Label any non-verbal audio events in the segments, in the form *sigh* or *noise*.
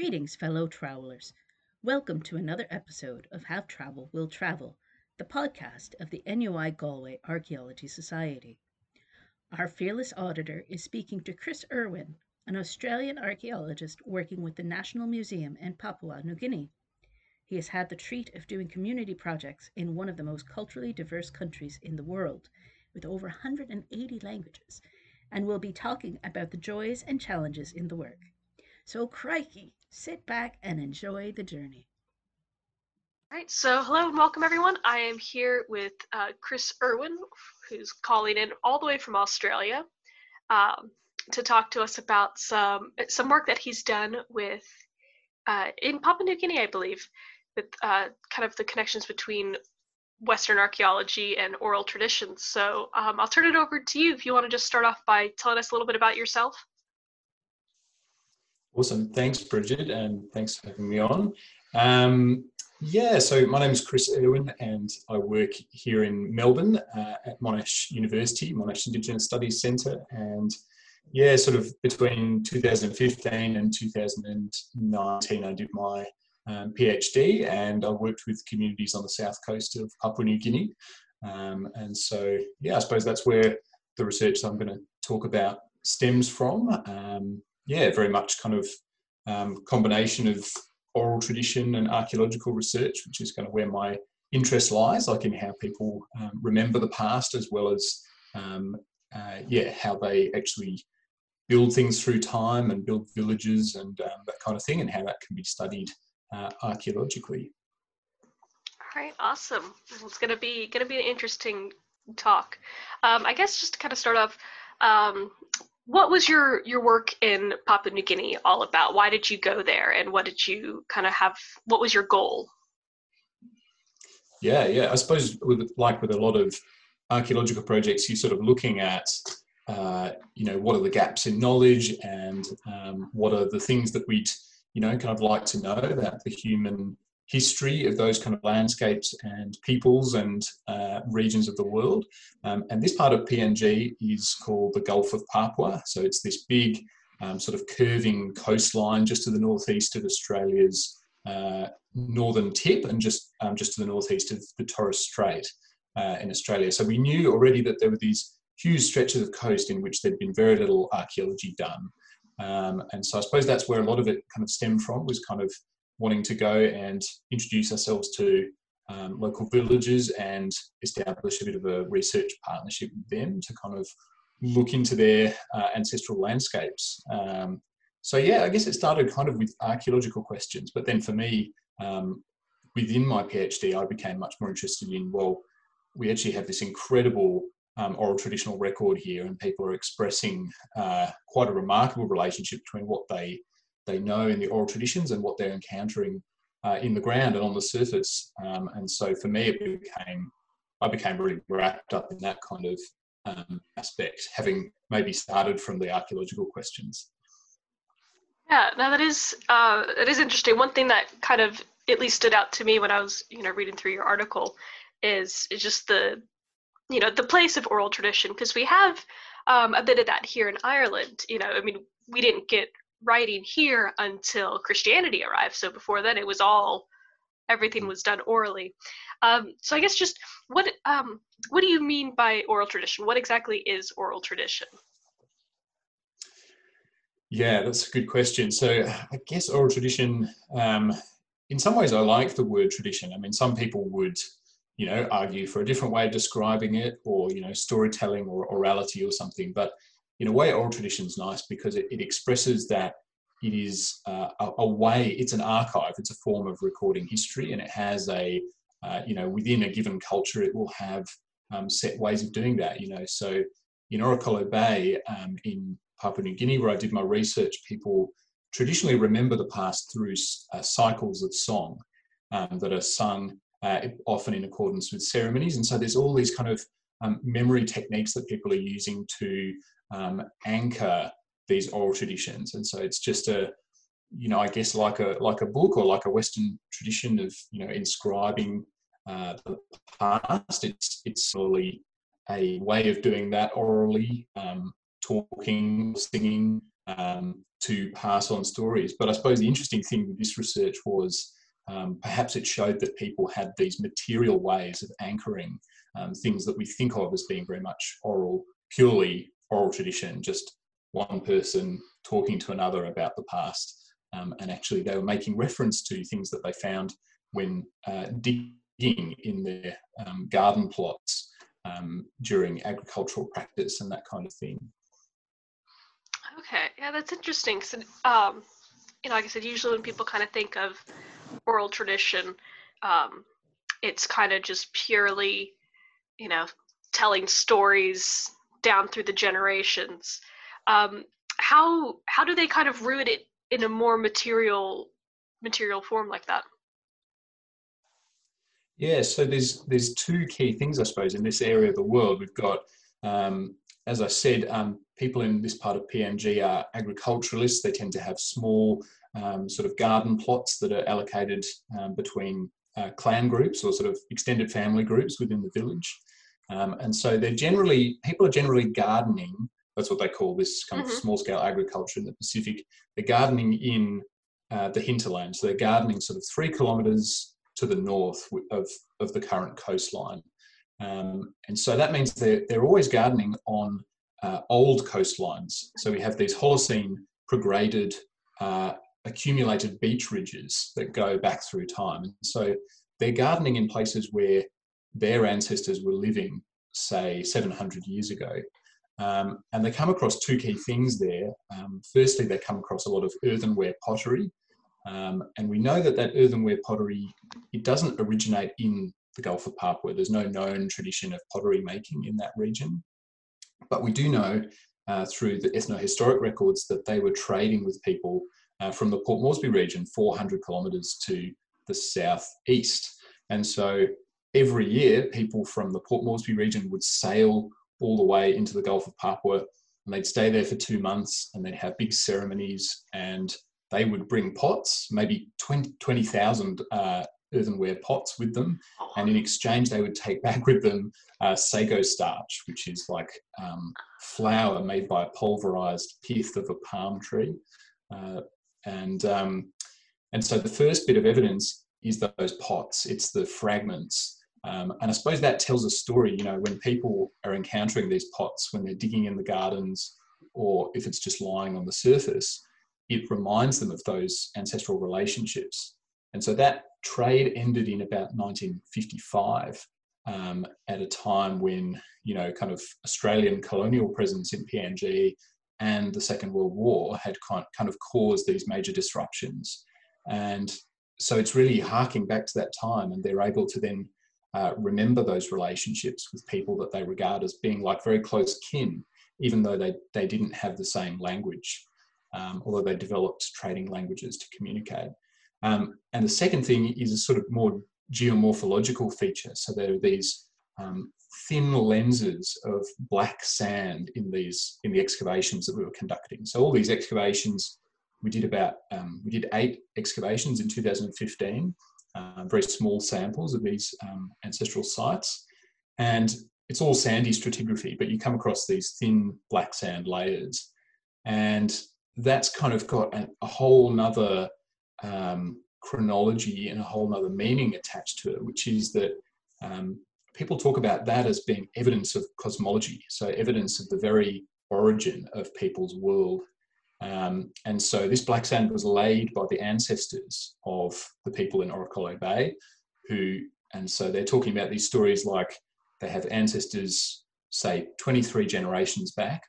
Greetings, fellow travelers. Welcome to another episode of Have Trowel Will Travel, the podcast of the NUI Galway Archaeology Society. Our fearless auditor is speaking to Chris Urwin, an Australian archaeologist working with the National Museum in Papua New Guinea. He has had the treat of doing community projects in one of the most culturally diverse countries in the world, with over 180 languages, and will be talking about the joys and challenges in the work. So, crikey, sit back and enjoy the journey. All right, so hello and welcome everyone. I am here with uh, Chris Urwin, who's calling in all the way from Australia um, to talk to us about some some work that he's done with uh, in Papua New Guinea, I believe, with uh, kind of the connections between Western archaeology and oral traditions. So um, I'll turn it over to you if you want to just start off by telling us a little bit about yourself. Awesome. Thanks, Bridget, and thanks for having me on. Um, yeah, so my name is Chris Urwin, and I work here in Melbourne uh, at Monash University, Monash Indigenous Studies Centre. And yeah, sort of between 2015 and 2019, I did my um, PhD, and I worked with communities on the south coast of Papua New Guinea. Um, and so, yeah, I suppose that's where the research I'm going to talk about stems from. Um, yeah, very much kind of um, combination of oral tradition and archaeological research, which is kind of where my interest lies, like in how people um, remember the past as well as, um, uh, yeah, how they actually build things through time and build villages and um, that kind of thing, and how that can be studied uh, archaeologically. All right, awesome. It's gonna be gonna be an interesting talk. Um, I guess just to kind of start off, um, what was your your work in Papua New Guinea all about? Why did you go there, and what did you kind of have? What was your goal? Yeah, yeah. I suppose with like with a lot of archaeological projects, you're sort of looking at uh, you know what are the gaps in knowledge and um, what are the things that we'd you know kind of like to know about the human history of those kind of landscapes and peoples and uh, regions of the world. Um, and this part of PNG is called the Gulf of Papua. So it's this big um, sort of curving coastline just to the northeast of Australia's uh, northern tip and just, um, just to the northeast of the Torres Strait uh, in Australia. So we knew already that there were these huge stretches of coast in which there'd been very little archaeology done. Um, and so I suppose that's where a lot of it kind of stemmed from was kind of wanting to go and introduce ourselves to um, local villages and establish a bit of a research partnership with them to kind of look into their uh, ancestral landscapes. Um, so yeah, I guess it started kind of with archaeological questions, but then for me, um, within my PhD, I became much more interested in well, we actually have this incredible um, oral traditional record here, and people are expressing uh, quite a remarkable relationship between what they they know in the oral traditions and what they're encountering uh, in the ground and on the surface. Um, and so for me, it became I became really wrapped up in that kind of um, aspect, having maybe started from the archaeological questions. Yeah, now that is uh, that is interesting. One thing that kind of at least stood out to me when I was you know reading through your article is is just the you know the place of oral tradition because we have um, a bit of that here in Ireland. You know, I mean, we didn't get writing here until Christianity arrived. So before then, it was all everything was done orally. Um, so I guess just what um, what do you mean by oral tradition? What exactly is oral tradition? Yeah, that's a good question. So I guess oral tradition, um, in some ways, I like the word tradition. I mean, some people would, you know, argue for a different way of describing it, or you know, storytelling or orality or something. But in a way, oral tradition is nice because it, it expresses that it is uh, a, a, way, it's an archive, it's a form of recording history, and it has a, uh, you know, within a given culture, it will have um, set ways of doing that, you know. So in Orokolo Bay um, in Papua New Guinea, where I did my research, people traditionally remember the past through uh, cycles of song um, that are sung uh, often in accordance with ceremonies. And so there's all these kind of um, memory techniques that people are using to um, anchor these oral traditions. And so it's just a, you know, I guess like a like a book or like a Western tradition of you know inscribing uh, the past. It's it's solely a way of doing that orally, um, talking, singing, um, to pass on stories. But I suppose the interesting thing with this research was um, perhaps it showed that people had these material ways of anchoring um, things that we think of as being very much oral, purely oral tradition, just one person talking to another about the past. Um, and actually, they were making reference to things that they found when uh, digging in their um, garden plots um, during agricultural practice and that kind of thing. Okay, yeah, that's interesting. So, um, you know, like I said, usually when people kind of think of oral tradition, um, it's kind of just purely, you know, telling stories down through the generations. Um, how how do they kind of root it in a more material material form like that? Yeah, so there's there's two key things I suppose in this area of the world. We've got, um, as I said, um, people in this part of PNG are agriculturalists. They tend to have small um, sort of garden plots that are allocated um, between uh, clan groups or sort of extended family groups within the village. Um, and so they're generally, people are generally gardening. That's what they call this kind mm-hmm. of small scale agriculture in the Pacific. They're gardening in uh, the hinterland. So they're gardening sort of three kilometres to the north of, of the current coastline. Um, and so that means they're, they're always gardening on uh, old coastlines. So we have these Holocene prograded uh, accumulated beach ridges that go back through time. And so they're gardening in places where their ancestors were living, say, 700 years ago. Um, and they come across two key things there. Um, firstly, they come across a lot of earthenware pottery. Um, and we know that that earthenware pottery, it doesn't originate in the Gulf of Papua. There's no known tradition of pottery making in that region. But we do know uh, through the ethnohistoric records that they were trading with people uh, from the Port Moresby region, 400 kilometres to the southeast. And so every year, people from the Port Moresby region would sail all the way into the Gulf of Papua and they'd stay there for two months and they'd have big ceremonies and they would bring pots, maybe 20,000 20, uh, earthenware pots with them. And in exchange, they would take back with them uh, sago starch, which is like um, flour made by a pulverized pith of a palm tree. Uh, and um, and so the first bit of evidence is those pots. It's the fragments. Um, and I suppose that tells a story, you know, when people are encountering these pots, when they're digging in the gardens, or if it's just lying on the surface, it reminds them of those ancestral relationships. And so that trade ended in about 1955 um, at a time when, you know, kind of Australian colonial presence in PNG and the Second World War had kind of caused these major disruptions. And so it's really harking back to that time, and they're able to then uh, remember those relationships with people that they regard as being like very close kin, even though they, they didn't have the same language, um, although they developed trading languages to communicate. Um, and the second thing is a sort of more geomorphological feature. So there are these um, thin lenses of black sand in these in the excavations that we were conducting. So all these excavations, we did about um, we did eight excavations in 2015, uh, very small samples of these um, ancestral sites, and it's all sandy stratigraphy, but you come across these thin black sand layers, and that's kind of got a, a whole nother um, chronology and a whole nother meaning attached to it, which is that um, people talk about that as being evidence of cosmology, so evidence of the very origin of people's world. Um, and so this black sand was laid by the ancestors of the people in Orokolo Bay, who, and so they're talking about these stories like they have ancestors, say, 23 generations back,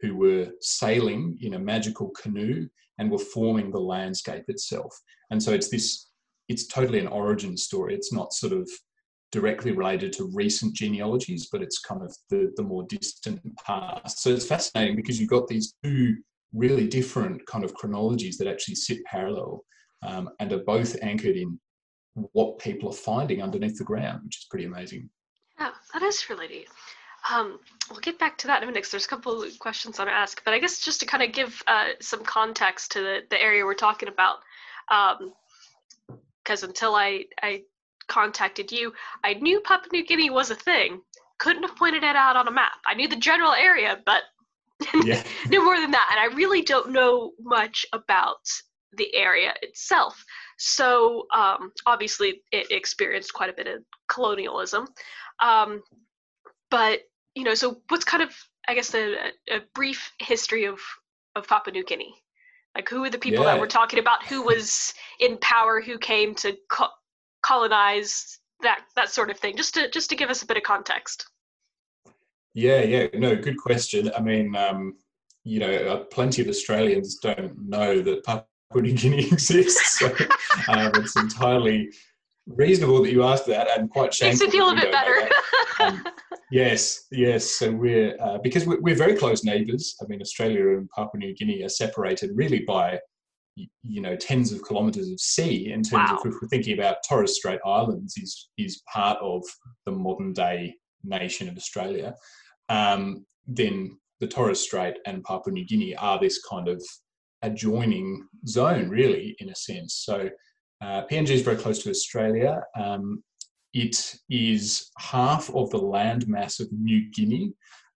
who were sailing in a magical canoe and were forming the landscape itself. And so it's this, it's totally an origin story. It's not sort of directly related to recent genealogies, but it's kind of the, the more distant past. So it's fascinating because you've got these two really different kind of chronologies that actually sit parallel um, and are both anchored in what people are finding underneath the ground, which is pretty amazing. Yeah, that is really neat. Um, we'll get back to that in a minute there's a couple of questions I want to ask, but I guess just to kind of give uh, some context to the, the area we're talking about, because um, until I, I contacted you, I knew Papua New Guinea was a thing. Couldn't have pointed it out on a map. I knew the general area, but Yeah. *laughs* no more than that. And I really don't know much about the area itself. So um, obviously, it experienced quite a bit of colonialism. Um, but you know, so what's kind of, I guess, a, a brief history of of Papua New Guinea? Like, who are the people that Yeah. we're talking about? Who was in power? Who came to co- colonize? That that sort of thing. Just to just to give us a bit of context. Yeah, yeah, no, good question. I mean, um, you know, uh, plenty of Australians don't know that Papua New Guinea *laughs* exists. So um, it's entirely reasonable that you ask that, and quite shameful. Makes it feel a bit we don't know better. Um, *laughs* yes, yes. So we're uh, because we're, we're very close neighbours. I mean, Australia and Papua New Guinea are separated really by you know tens of kilometres of sea. In terms Wow. of if we're thinking about Torres Strait Islands, is is part of the modern day nation of Australia. Um, then the Torres Strait and Papua New Guinea are this kind of adjoining zone, really, in a sense. So uh, PNG is very close to Australia. Um, it is half of the land mass of New Guinea.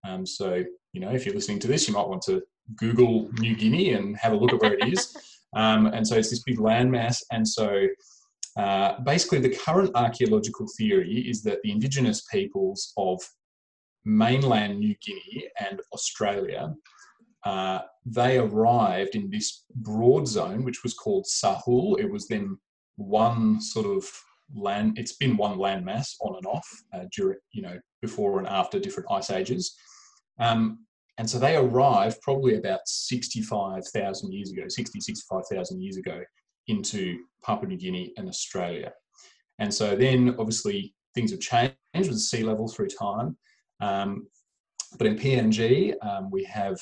Um, so, you know, if you're listening to this, you might want to Google New Guinea and have a look at where it is. *laughs* Um, and so it's this big landmass. And so uh, basically, the current archaeological theory is that the indigenous peoples of mainland New Guinea and Australia, uh, they arrived in this broad zone, which was called Sahul. It was then one sort of land. It's been one landmass on and off uh, during, you know, before and after different ice ages. Um, and so they arrived probably about 65,000 years ago, 60, 65,000 years ago into Papua New Guinea and Australia. And so then obviously things have changed with sea level through time. Um, but in PNG, um, we have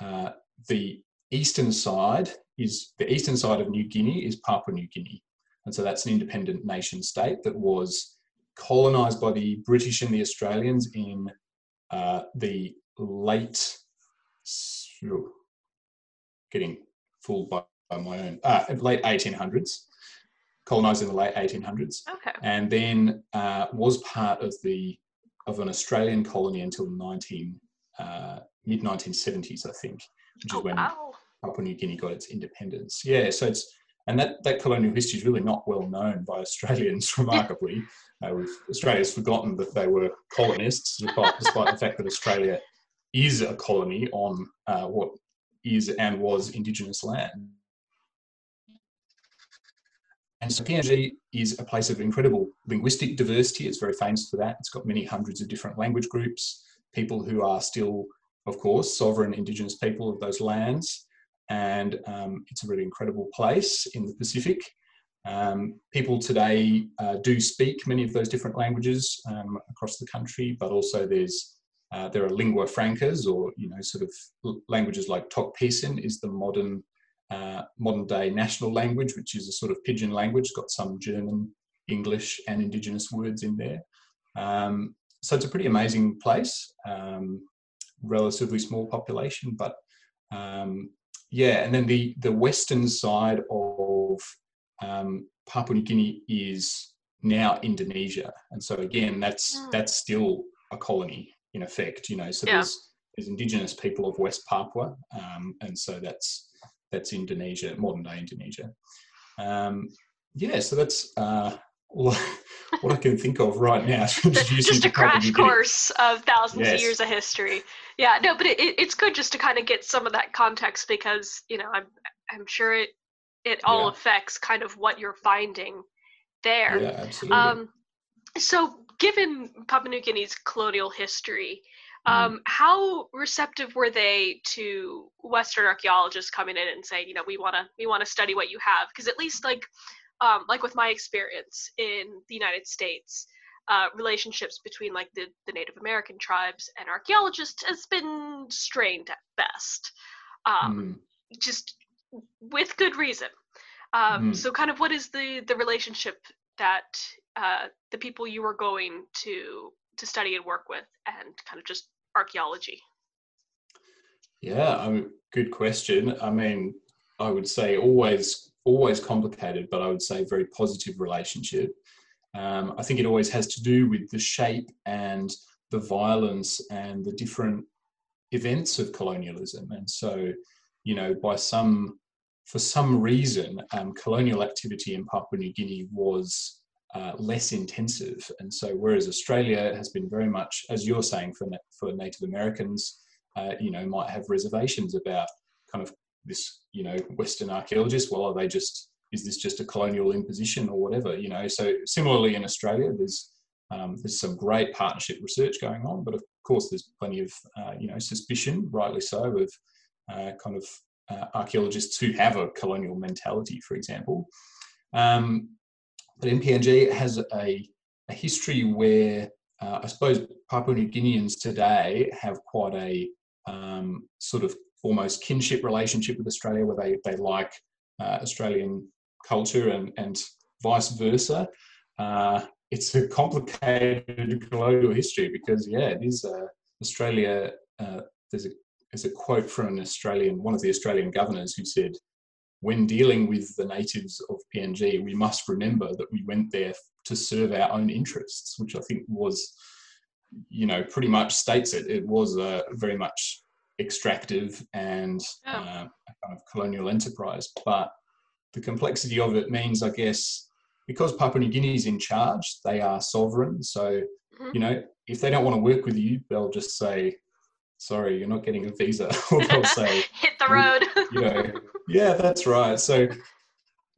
uh, the eastern side is the eastern side of New Guinea is Papua New Guinea. And so that's an independent nation state that was colonized by the British and the Australians in uh, the late, getting fooled by, by my own, uh, late 1800s, colonized in the late 1800s okay. and then uh, was part of the of an Australian colony until 19 uh, mid 1970s, I think, which is Oh, when wow. Papua New Guinea got its independence. Yeah, so it's and that that colonial history is really not well known by Australians, *laughs* remarkably. Uh, we've, Australia's forgotten that they were colonists, despite, despite the fact that Australia is a colony on uh, what is and was Indigenous land. And so PNG is a place of incredible linguistic diversity. It's very famous for that. It's got many hundreds of different language groups, people who are still, of course, sovereign Indigenous people of those lands. And um, it's a really incredible place in the Pacific. Um, people today uh, do speak many of those different languages um, across the country, but also there's uh, there are lingua francas, or you know, sort of languages like Tok Pisin is the modern uh, modern day national language, which is a sort of pidgin language, It's got some German, English, and Indigenous words in there. Um, so it's a pretty amazing place, um, relatively small population, but um, yeah. And then the the western side of um, Papua New Guinea is now Indonesia, and so again, that's Hmm. that's still a colony in effect. You know, so Yeah. there's there's indigenous people of West Papua, um, and so that's that's Indonesia, modern day Indonesia. Um, yeah, so that's uh, all *laughs* what I can think of right now. to introduce you just a crash course of thousands of years of history. Yeah, no, but it, it, it's good just to kind of get some of that context because you know I'm I'm sure it it all Yeah. affects kind of what you're finding there. Yeah, absolutely. Um, so, given Papua New Guinea's colonial history. Um, how receptive were they to Western archaeologists coming in and saying, you know, we want to we want to study what you have? Because at least like um, like with my experience in the United States, uh, relationships between like the, the Native American tribes and archaeologists has been strained at best. Um, Mm. just with good reason. Um, Mm. So, kind of, what is the the relationship that uh, the people you were going to to study and work with, and kind of just archaeology? Yeah, good question. I mean, I would say always, always complicated, but I would say very positive relationship. Um, I think it always has to do with the shape and the violence and the different events of colonialism. And so, you know, by some, for some reason, um, colonial activity in Papua New Guinea was uh, less intensive. And so, whereas Australia has been very much, as you're saying, for, for Native Americans, uh, you know, might have reservations about kind of this, you know, Western archaeologists. Well, are they just, is this just a colonial imposition or whatever, you know? So, similarly in Australia, there's um, there's some great partnership research going on, but of course, there's plenty of uh, you know suspicion, rightly so, of uh, kind of uh, archaeologists who have a colonial mentality, for example. Um, but MPNG has a, a history where uh, I suppose Papua New Guineans today have quite a um, sort of almost kinship relationship with Australia, where they they like uh, Australian culture and and vice versa. Uh, it's a complicated colonial history because yeah, it is uh, Australia. Uh, there's a there's a quote from an Australian one of the Australian governors who said, "When dealing with the natives of PNG, we must remember that we went there to serve our own interests," which I think was, you know, pretty much states it. It was a very much extractive and uh, a kind of colonial enterprise, but the complexity of it means, I guess because Papua New Guinea is in charge, they are sovereign. So, mm-hmm. you know, if they don't want to work with you, they'll just say, sorry, you're not getting a visa. *laughs* or they'll say, *laughs* hit the road. you know, yeah, that's right. So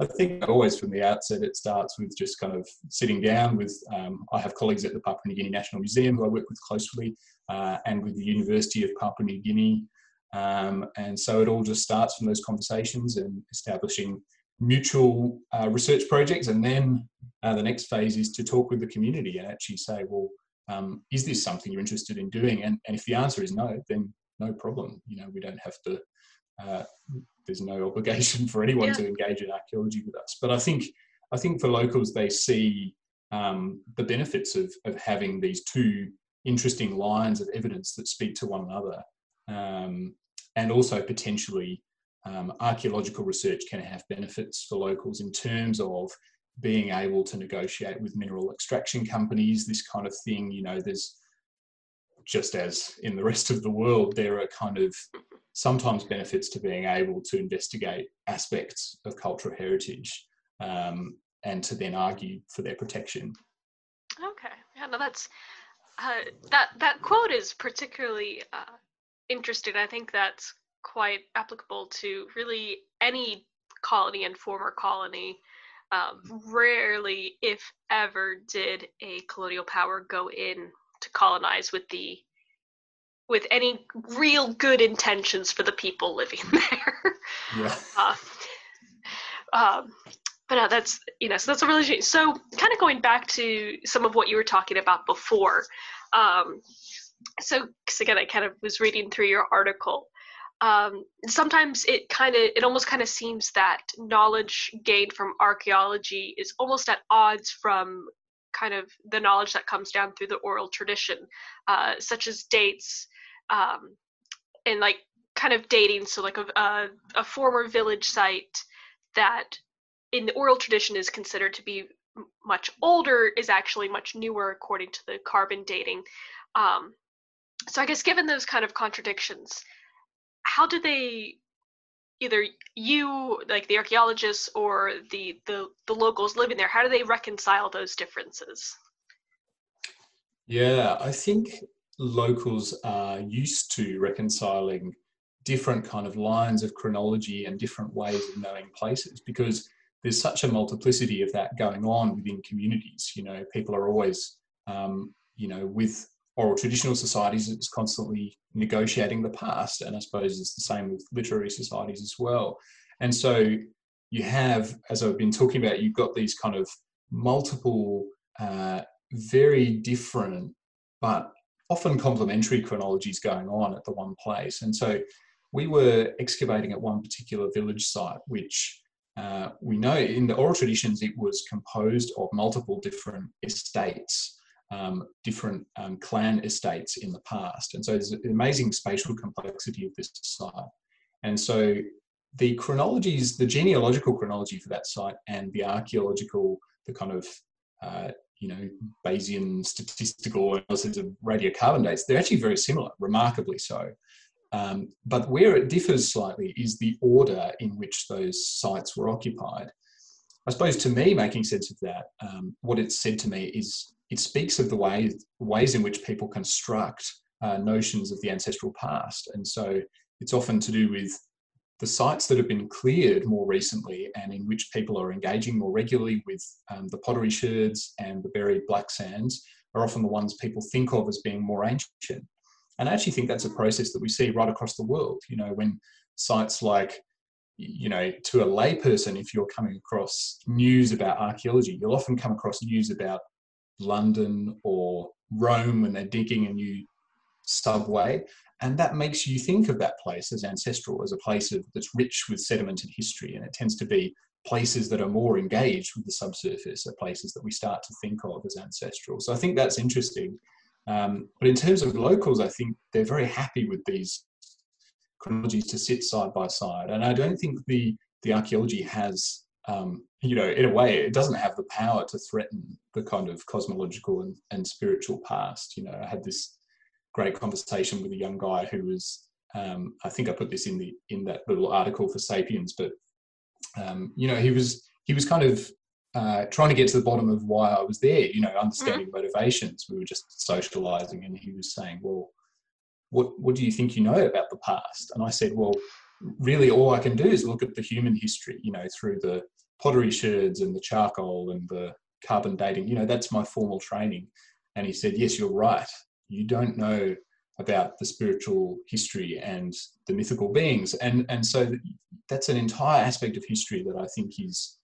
I think always from the outset, it starts with just kind of sitting down with, um, I have colleagues at the Papua New Guinea National Museum who I work with closely uh, and with the University of Papua New Guinea. Um, and so it all just starts from those conversations and establishing mutual uh, research projects. And then uh, the next phase is to talk with the community and actually say, well, um, is this something you're interested in doing? And, and if the answer is no, then no problem. You know, we don't have to, uh, there's no *laughs* obligation for anyone yeah. to engage in archaeology with us. But I think, I think for locals, they see um, the benefits of, of having these two interesting lines of evidence that speak to one another. Um, and also potentially um, archaeological research can have benefits for locals in terms of being able to negotiate with mineral extraction companies, this kind of thing. You know, there's just as in the rest of the world, there are kind of sometimes benefits to being able to investigate aspects of cultural heritage um, and to then argue for their protection. Okay, yeah, no, that's uh, that that quote is particularly uh, interesting. I think that's quite applicable to really any colony and former colony. Um, rarely, if ever, did a colonial power go in to colonize with the with any real good intentions for the people living *laughs* there. Yeah. Uh, um, but uh, that's you know so that's a really so kind of going back to some of what you were talking about before. Um, so because again, I kind of was reading through your article um, sometimes it kind of it almost kind of seems that knowledge gained from archaeology is almost at odds from kind of the knowledge that comes down through the oral tradition uh, such as dates um, and like kind of dating so like a, a, a former village site that in the oral tradition is considered to be much older is actually much newer according to the carbon dating. Um, so i guess given those kind of contradictions how do they either you like the archaeologists or the, the the locals living there how do they reconcile those differences? Yeah i think locals are used to reconciling different kind of lines of chronology and different ways of knowing places because there's such a multiplicity of that going on within communities you know people are always um, you know with oral traditional societies it's constantly negotiating the past and i suppose it's the same with literary societies as well. And so you have as i've been talking about you've got these kind of multiple uh, very different but often complementary chronologies going on at the one place. And so we were excavating at one particular village site which uh, we know in the oral traditions it was composed of multiple different estates um, different um, clan estates in the past. And so there's an amazing spatial complexity of this site. And so the chronologies, the genealogical chronology for that site and the archaeological, the kind of, uh, you know, Bayesian statistical analysis of radiocarbon dates, they're actually very similar, remarkably so. Um, but where it differs slightly is the order in which those sites were occupied. I suppose to me, making sense of that, um, what it's said to me is it speaks of the way, ways in which people construct uh, notions of the ancestral past. And so it's often to do with the sites that have been cleared more recently and in which people are engaging more regularly with um, the pottery sherds and the buried black sands are often the ones people think of as being more ancient. And I actually think that's a process that we see right across the world. You know, when sites like, you know, to a layperson, if you're coming across news about archaeology, you'll often come across news about London or Rome when they're digging a new subway and that makes you think of that place as ancestral, as a place of, that's rich with sediment and history. And it tends to be places that are more engaged with the subsurface, are places that we start to think of as ancestral. So I think that's interesting. Um, but in terms of locals, I think they're very happy with these chronologies to sit side by side. And I don't think the, the archaeology has, um, you know, in a way, it doesn't have the power to threaten the kind of cosmological and, and spiritual past. You know, I had this great conversation with a young guy who was um, I think I put this in the in that little article for Sapiens, but um, you know he was he was kind of uh, trying to get to the bottom of why I was there. You know, understanding mm-hmm. motivations. We were just socializing, and he was saying, "Well, what what do you think you know about the past?" And I said, "Well, really, all I can do is look at the human history. You know, through the pottery sherds and the charcoal and the carbon dating. You know, that's my formal training." And he said, "Yes, you're right you don't know about the spiritual history and the mythical beings and and so that's an entire aspect of history that i think is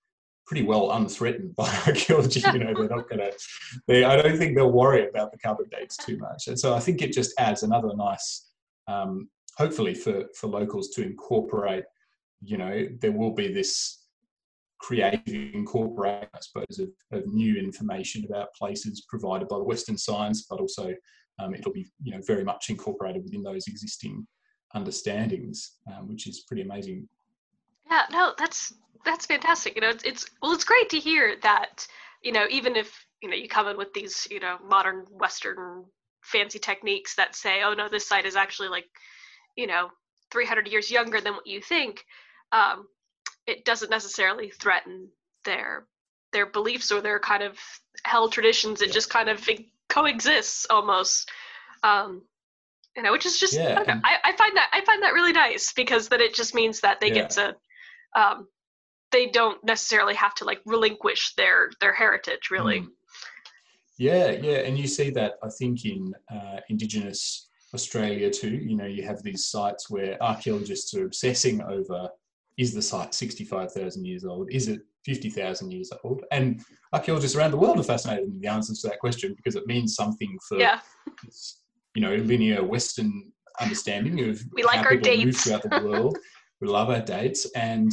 pretty well unthreatened *laughs* by archaeology you know they're not going to they i don't think they'll worry about the carbon dates too much and so i think it just adds another nice um, hopefully for for locals to incorporate you know there will be this creative incorporation i suppose of, of new information about places provided by the western science but also um, it'll be you know very much incorporated within those existing understandings, um, which is pretty amazing. Yeah, no, that's that's fantastic. You know, it's, it's well, it's great to hear that. You know, even if you know you come in with these you know modern Western fancy techniques that say, oh no, this site is actually like you know 300 years younger than what you think. Um, it doesn't necessarily threaten their their beliefs or their kind of held traditions. It yeah. just kind of coexists almost um you know which is just yeah, I, I, I, find that i find that really nice because then it just means that they yeah. get to um they don't necessarily have to like relinquish their their heritage really mm. yeah yeah and you see that i think in uh, indigenous australia too you know you have these sites where archaeologists are obsessing over is the site 65,000 years old? Is it 50,000 years old? And archaeologists around the world are fascinated with the answers to that question because it means something for, yeah. you know, linear Western understanding of we like how our people dates. move throughout the world. we love our dates. And,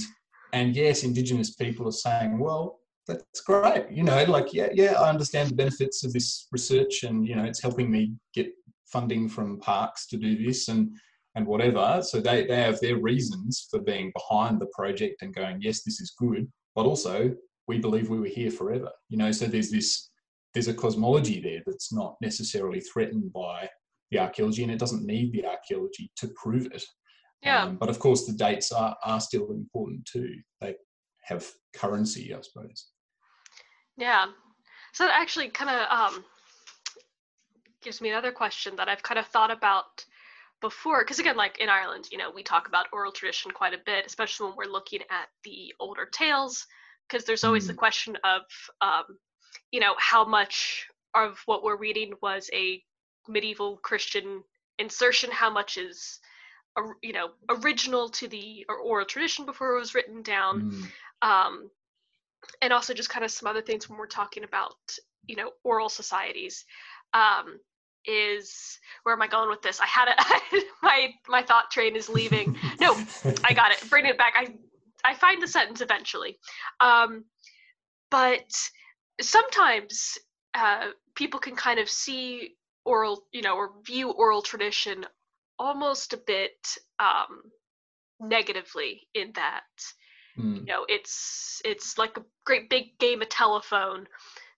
and yes, Indigenous people are saying, well, that's great. You know, like, yeah, yeah, I understand the benefits of this research and, you know, it's helping me get funding from parks to do this. And, and whatever. So they, they have their reasons for being behind the project and going, yes, this is good, but also we believe we were here forever. You know, so there's this there's a cosmology there that's not necessarily threatened by the archaeology and it doesn't need the archaeology to prove it. Yeah. Um, but of course the dates are, are still important too. They have currency, I suppose. Yeah. So that actually kind of um, gives me another question that I've kind of thought about before because again like in ireland you know we talk about oral tradition quite a bit especially when we're looking at the older tales because there's always mm. the question of um, you know how much of what we're reading was a medieval christian insertion how much is you know original to the oral tradition before it was written down mm. um, and also just kind of some other things when we're talking about you know oral societies um, is where am I going with this? I had it. *laughs* my my thought train is leaving. No, I got it. Bring it back. I I find the sentence eventually. Um, but sometimes uh, people can kind of see oral, you know, or view oral tradition almost a bit um, negatively in that mm. you know it's it's like a great big game of telephone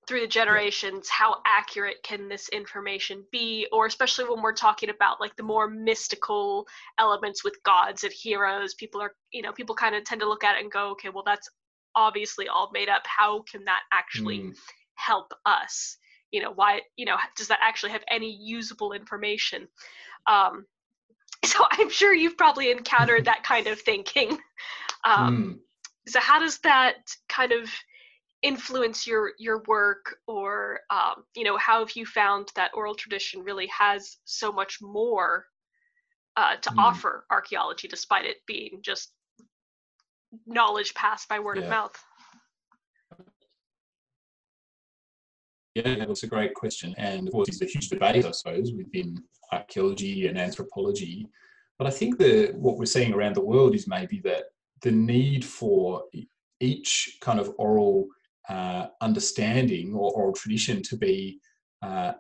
through the generations how accurate can this information be? Or especially when we're talking about like the more mystical elements with gods and heroes people are you know people kind of tend to look at it and go okay well that's obviously all made up. How can that actually mm. help us? You know why you know does that actually have any usable information? Um *laughs* so i'm sure you've probably encountered that kind of thinking. *laughs* Um mm. so how does that kind of influence your your work or um, you know how have you found that oral tradition really has so much more uh, to mm. offer archaeology despite it being just knowledge passed by word yeah. of mouth yeah that's a great question and of course it's a huge debate i suppose within archaeology and anthropology but i think that what we're seeing around the world is maybe that the need for each kind of oral uh, understanding or oral tradition to be uh,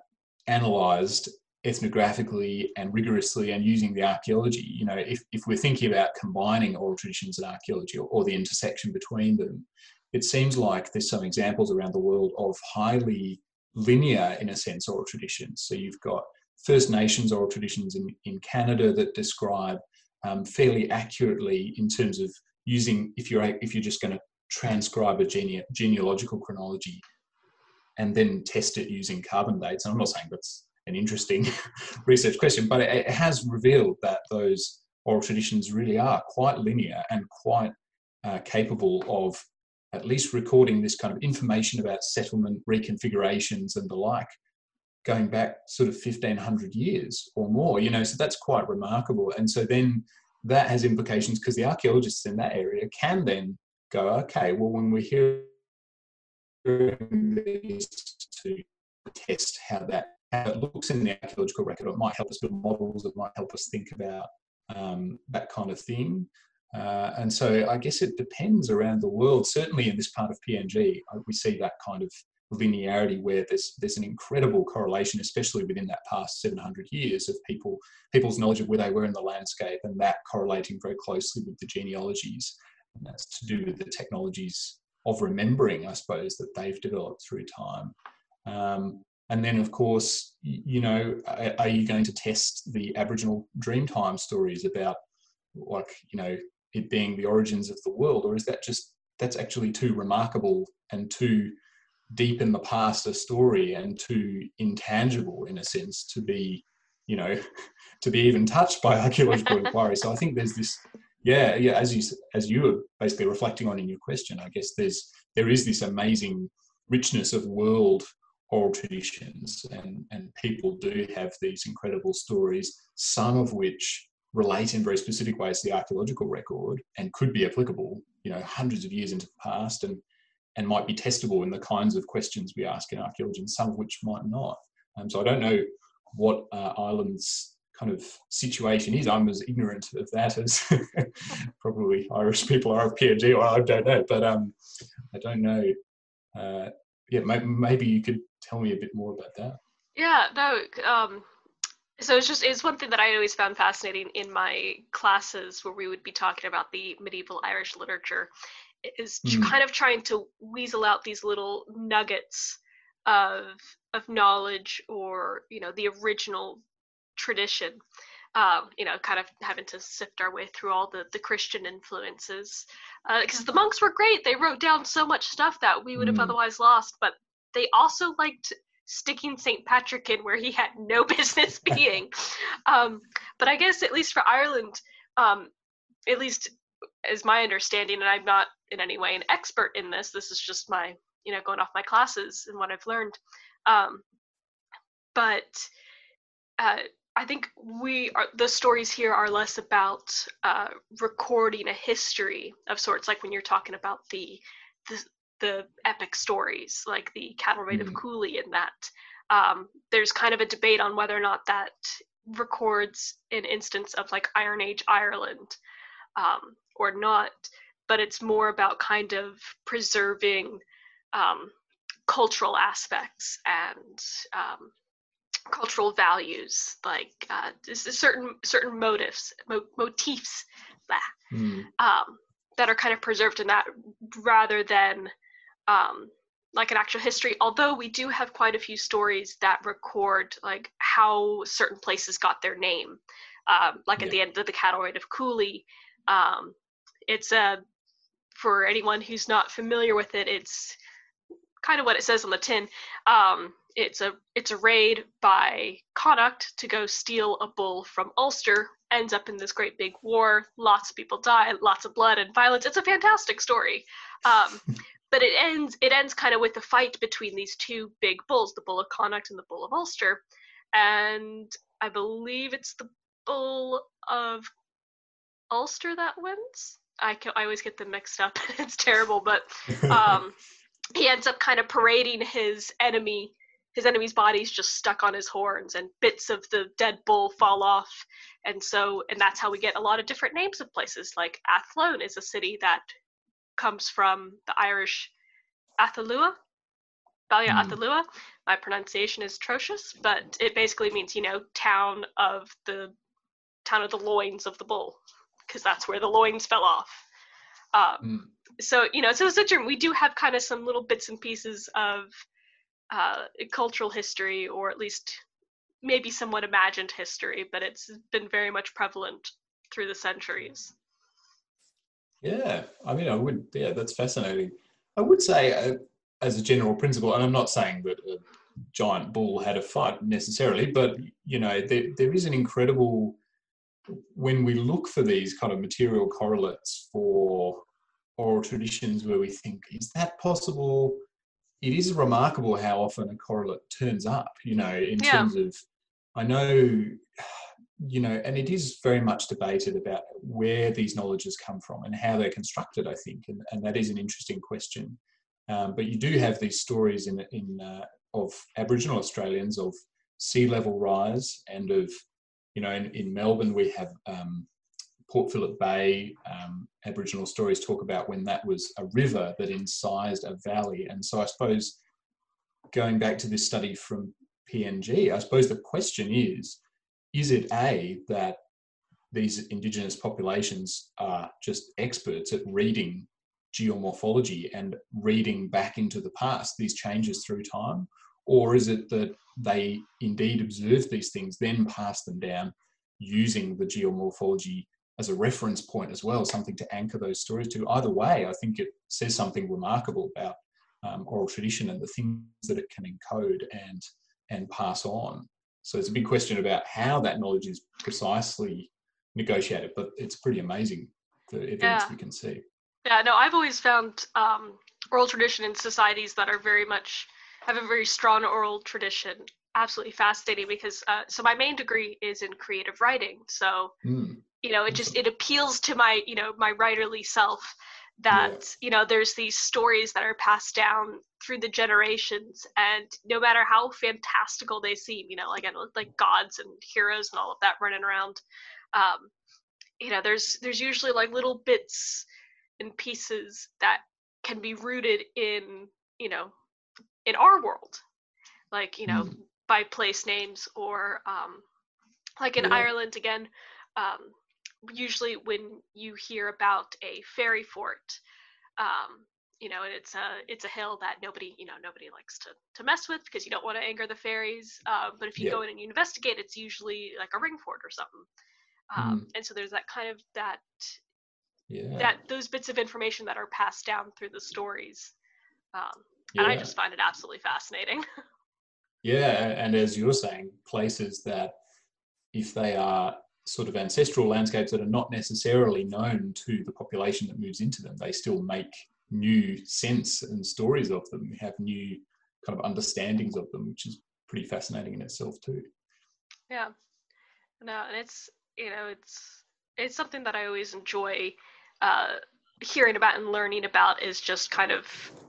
analysed ethnographically and rigorously and using the archaeology. You know, if, if we're thinking about combining oral traditions and archaeology or, or the intersection between them, it seems like there's some examples around the world of highly linear, in a sense, oral traditions. So you've got First Nations oral traditions in, in Canada that describe um, fairly accurately in terms of using if you're if you're just going to transcribe a gene- genealogical chronology and then test it using carbon dates. And I'm not saying that's an interesting *laughs* research question, but it, it, has revealed that those oral traditions really are quite linear and quite uh, capable of at least recording this kind of information about settlement reconfigurations and the like going back sort of 1500 years or more you know so that's quite remarkable and so then that has implications because the archaeologists in that area can then go, okay, well, when we're hearing this to test how that how it looks in the archaeological record, it might help us build models, it might help us think about um, that kind of thing. Uh, and so I guess it depends around the world. Certainly in this part of PNG, uh, we see that kind of linearity where there's there's an incredible correlation, especially within that past 700 years of people people's knowledge of where they were in the landscape and that correlating very closely with the genealogies. And that's to do with the technologies of remembering, I suppose, that they've developed through time. Um, and then, of course, you know, are you going to test the Aboriginal Dreamtime stories about, like, you know, it being the origins of the world, or is that just that's actually too remarkable and too deep in the past a story and too intangible in a sense to be, you know, *laughs* to be even touched by archaeological *laughs* inquiry. So I think there's this yeah, yeah. As you as you were basically reflecting on in your question, I guess there's there is this amazing richness of world oral traditions, and and people do have these incredible stories, some of which relate in very specific ways to the archaeological record and could be applicable, you know, hundreds of years into the past, and and might be testable in the kinds of questions we ask in archaeology, and some of which might not. Um, so I don't know what uh, Ireland's kind of situation is. I'm as ignorant of that as *laughs* probably Irish people are of PNG, or I don't know. But um, I don't know. Uh, yeah, maybe you could tell me a bit more about that. Yeah, no. Um, so it's just it's one thing that I always found fascinating in my classes where we would be talking about the medieval Irish literature, is mm. kind of trying to weasel out these little nuggets of of knowledge or you know the original tradition. Um, you know, kind of having to sift our way through all the, the Christian influences. Because uh, the monks were great. They wrote down so much stuff that we would have mm. otherwise lost, but they also liked sticking St. Patrick in where he had no *laughs* business *laughs* being. um, but I guess, at least for Ireland, um, at least is my understanding, and I'm not in any way an expert in this, this is just my, you know, going off my classes and what I've learned. Um, but uh, I think we are the stories here are less about uh, recording a history of sorts, like when you're talking about the the, the epic stories, like the Cattle Raid mm-hmm. of Cooley, and that um, there's kind of a debate on whether or not that records an instance of like Iron Age Ireland um, or not. But it's more about kind of preserving um, cultural aspects and um, cultural values, like uh, certain certain motives, mo- motifs that mm. um, that are kind of preserved in that, rather than um, like an actual history although we do have quite a few stories that record like how certain places got their name um, like at Yeah. the end of the cattle raid of cooley um, it's a for anyone who's not familiar with it it's kind of what it says on the tin. Um, it's a it's a raid by connacht to go steal a bull from ulster. Ends up in this great big war. Lots of people die lots of blood and violence. It's a fantastic story. Um, *laughs* but it ends it ends kind of with a fight between these two big bulls the bull of connacht and the bull of ulster. And i believe it's the bull of ulster that wins. I can i always get them mixed up. *laughs* It's terrible but *laughs* um, he ends up kind of parading his enemy his enemy's body's just stuck on his horns and bits of the dead bull fall off and so and that's how we get a lot of different names of places like athlone is a city that comes from the irish athalua Balia Hmm. Athalua. My pronunciation is atrocious, but it basically means, you know, town of the town of the loins of the bull, because that's where the loins fell off. Um, Mm. So you know so such a we do have kind of some little bits and pieces of uh, cultural history or at least maybe somewhat imagined history but it's been very much prevalent through the centuries Yeah, I mean, I would. Yeah, that's fascinating. I would say, uh, as a general principle, and I'm not saying that a giant bull had a fight necessarily, but you know, there, there is an incredible when we look for these kind of material correlates for oral traditions where we think, is that possible? It is remarkable how often a correlate turns up. You know, in Yeah. terms of, I know *sighs* you know, and it is very much debated about where these knowledges come from and how they're constructed, I think, and, and that is an interesting question. Um, but you do have these stories in, in uh, of Aboriginal Australians of sea level rise and of, you know, in, in Melbourne we have um, Port Phillip Bay. Um, Aboriginal stories talk about when that was a river that incised a valley, and so I suppose going back to this study from PNG, I suppose the question is is it a that these indigenous populations are just experts at reading geomorphology and reading back into the past these changes through time or is it that they indeed observe these things then pass them down using the geomorphology as a reference point as well something to anchor those stories to either way i think it says something remarkable about um, oral tradition and the things that it can encode and and pass on so it's a big question about how that knowledge is precisely negotiated, but it's pretty amazing the evidence Yeah. we can see. yeah no i've always found um, oral tradition in societies that are very much have a very strong oral tradition absolutely fascinating because uh, so my main degree is in creative writing so Mm, you know it just it appeals to my you know my writerly self that you know there's these stories that are passed down through the generations and no matter how fantastical they seem you know again like gods and heroes and all of that running around um you know there's there's usually like little bits and pieces that can be rooted in you know in our world like you know Mm. by place names or um like in Yeah. ireland again um usually when you hear about a fairy fort um you know and it's a it's a hill that nobody you know nobody likes to to mess with because you don't want to anger the fairies uh, but if you Yeah. go in and you investigate it's usually like a ring fort or something um, and so there's that kind of that yeah. that those bits of information that are passed down through the stories um, and i just find it absolutely fascinating *laughs* Yeah, and as you're saying, places that if they are sort of ancestral landscapes that are not necessarily known to the population that moves into them, they still make new sense and stories of them, have new kind of understandings of them, which is pretty fascinating in itself too. Yeah. No, and it's you know it's it's something that I always enjoy uh, hearing about and learning about is just kind of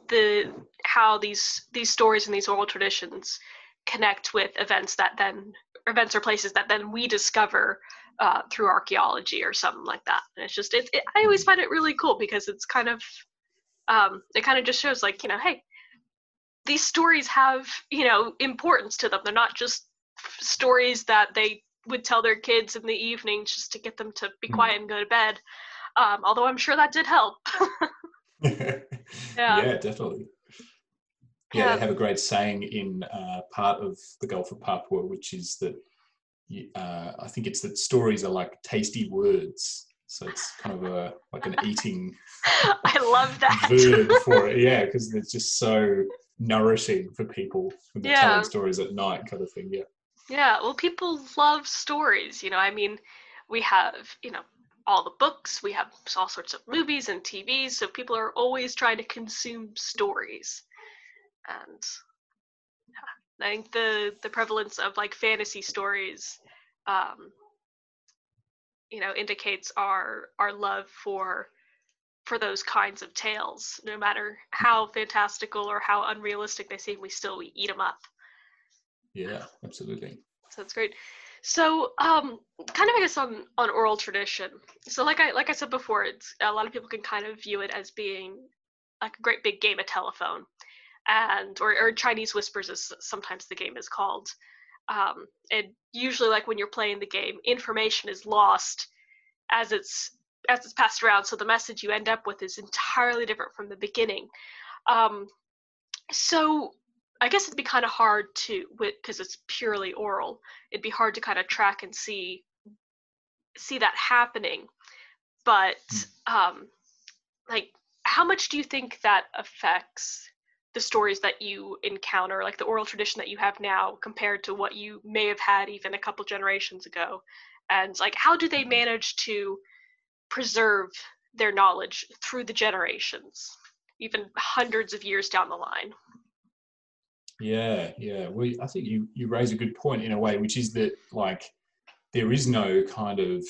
the how these these stories and these oral traditions connect with events that then events or places that then we discover uh, through archaeology or something like that. And it's just it, it I always find it really cool because it's kind of um, it kind of just shows like you know hey these stories have you know importance to them. They're not just stories that they would tell their kids in the evening just to get them to be Mm. quiet and go to bed. Um, although I'm sure that did help. *laughs* yeah. Yeah. definitely. yeah, Yeah. they have a great saying in uh, part of the Gulf of Papua, which is that uh, I think it's that stories are like tasty words. So it's kind of a like an eating *laughs* I love that. verb for it. Yeah, because it's just so nourishing for people when they're Yeah. telling stories at night, kind of thing. Yeah. Yeah, well, people love stories. You know, I mean, we have, you know, all the books, we have all sorts of movies and TVs, so people are always trying to consume stories. And I think the the prevalence of like fantasy stories, um, you know, indicates our our love for for those kinds of tales. No matter how fantastical or how unrealistic they seem, we still we eat them up. Yeah, absolutely. So that's great. So, um, kind of, I guess, on on oral tradition. So, like I like I said before, it's a lot of people can kind of view it as being like a great big game of telephone, and or, or Chinese whispers, as sometimes the game is called. Um, and usually, like when you're playing the game, information is lost as it's as it's passed around. So the message you end up with is entirely different from the beginning. Um, so I guess it'd be kind of hard to, because it's purely oral. It'd be hard to kind of track and see see that happening. But um, like, how much do you think that affects the stories that you encounter, like the oral tradition that you have now, compared to what you may have had even a couple generations ago? And like, how do they mm-hmm. manage to preserve their knowledge through the generations, even hundreds of years down the line? Yeah, yeah. Well, I think you you raise a good point in a way, which is that like there is no kind of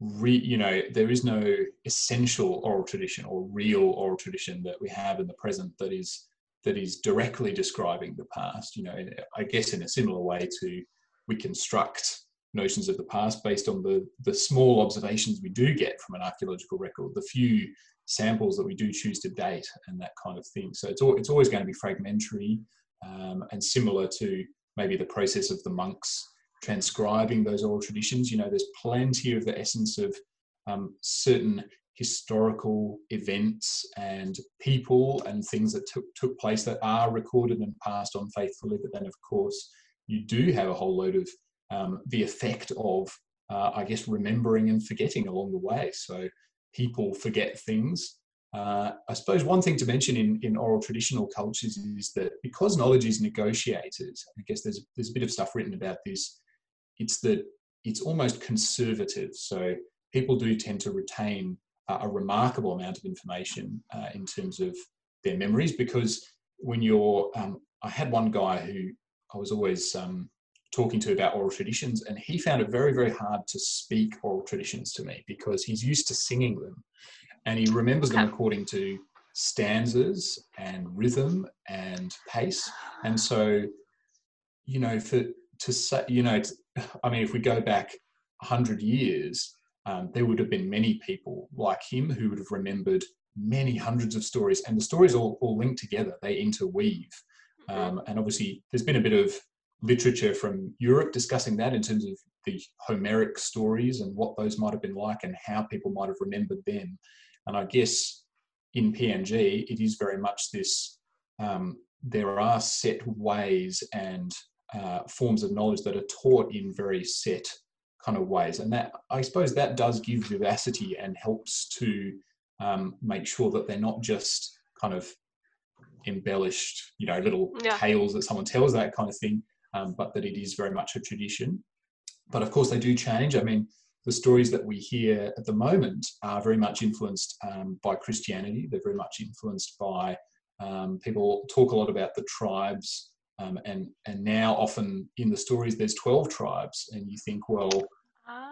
re, you know, there is no essential oral tradition or real oral tradition that we have in the present that is that is directly describing the past. You know, I guess in a similar way to we construct notions of the past based on the the small observations we do get from an archaeological record, the few samples that we do choose to date and that kind of thing. So it's, al- it's always going to be fragmentary um, and similar to maybe the process of the monks transcribing those oral traditions. You know, there's plenty of the essence of um, certain historical events and people and things that took, took place that are recorded and passed on faithfully. But then, of course, you do have a whole load of um, the effect of, uh, I guess, remembering and forgetting along the way. So people forget things. Uh, I suppose one thing to mention in, in oral traditional cultures is that because knowledge is negotiated, I guess there's there's a bit of stuff written about this. It's that it's almost conservative. So people do tend to retain a, a remarkable amount of information uh, in terms of their memories because when you're, um, I had one guy who I was always um, talking to about oral traditions, and he found it very, very hard to speak oral traditions to me because he's used to singing them, and he remembers them according to stanzas and rhythm and pace, and so, you know, for to say, you know, it's, I mean, if we go back a hundred years, um, there would have been many people like him who would have remembered many hundreds of stories, and the stories all, all link together; they interweave. Um, and obviously, there's been a bit of literature from Europe discussing that in terms of the Homeric stories and what those might have been like and how people might have remembered them. And I guess in PNG, it is very much this um, there are set ways and uh, forms of knowledge that are taught in very set kind of ways. And that, I suppose, that does give vivacity and helps to um, make sure that they're not just kind of embellished, you know, little Yeah. tales that someone tells, that kind of thing, um, but that it is very much a tradition. But of course, they do change. I mean, the stories that we hear at the moment are very much influenced um, by Christianity. They're very much influenced by um, people talk a lot about the tribes, um, and and now often in the stories there's twelve tribes, and you think, well,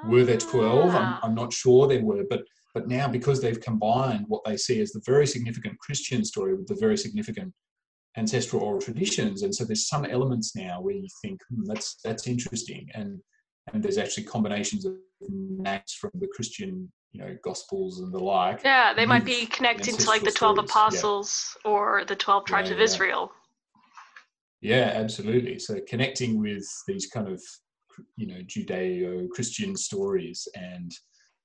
were there 12 I'm, Ah. I'm not sure there were but but now because they've combined what they see as the very significant christian story with the very significant ancestral oral traditions and so there's some elements now where you think hmm, that's that's interesting and and there's actually combinations of names from the christian you know gospels and the like Yeah, they might be connecting to like the 12 stories, yeah. apostles or the 12 tribes Yeah, of yeah. Israel. Yeah, absolutely. So connecting with these kind of, you know, Judeo-Christian stories, and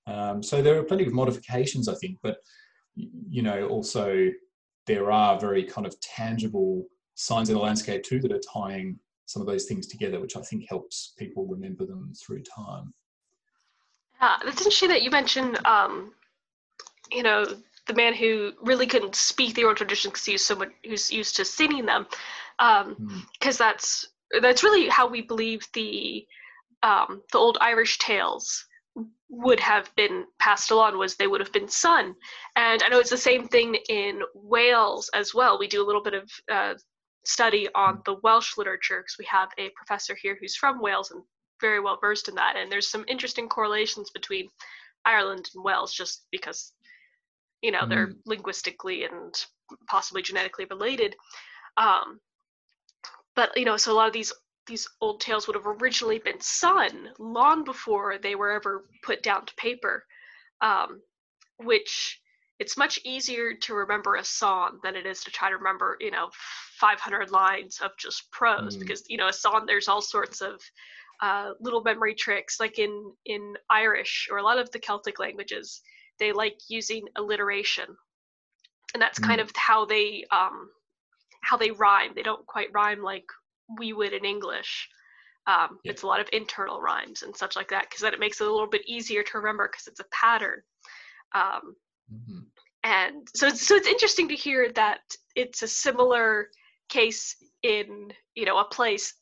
um, so there are plenty of modifications, I think. But you know, also there are very kind of tangible signs in the landscape too that are tying some of those things together, which I think helps people remember them through time. Yeah, it's interesting that you mentioned, um, you know, the man who really couldn't speak the oral tradition because he was someone who's used to singing them, because um, mm. that's that's really how we believe the um, the old Irish tales would have been passed along was they would have been sung. And i know it's the same thing in wales as well. We do a little bit of uh, study on the welsh literature because we have a professor here who's from wales and very well versed in that. And there's some interesting correlations between ireland and wales just because you know mm. they're linguistically and possibly genetically related um, but you know so a lot of these these old tales would have originally been sung long before they were ever put down to paper, um, which it's much easier to remember a song than it is to try to remember, you know, 500 lines of just prose mm. because, you know, a song, there's all sorts of uh, little memory tricks. Like in, in Irish or a lot of the Celtic languages, they like using alliteration. And that's mm. kind of how they, um, how they rhyme. They don't quite rhyme like we would in English. Um, yeah. It's a lot of internal rhymes and such like that because then it makes it a little bit easier to remember because it's a pattern. Um, mm-hmm. And so, so it's interesting to hear that it's a similar case in you know a place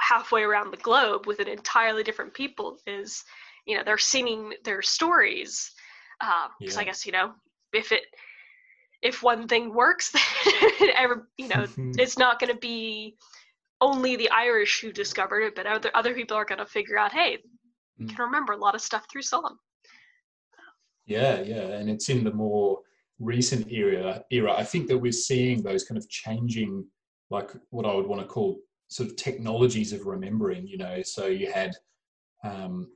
halfway around the globe with an entirely different people. Is you know they're singing their stories because uh, yeah. I guess you know if it if one thing works, *laughs* ever you know *laughs* it's not going to be only the Irish who discovered it, but other other people are going to figure out, hey, you mm. can remember a lot of stuff through song. Yeah, yeah, and it's in the more recent era. Era, I think that we're seeing those kind of changing, like what I would want to call sort of technologies of remembering. You know, so you had. Um,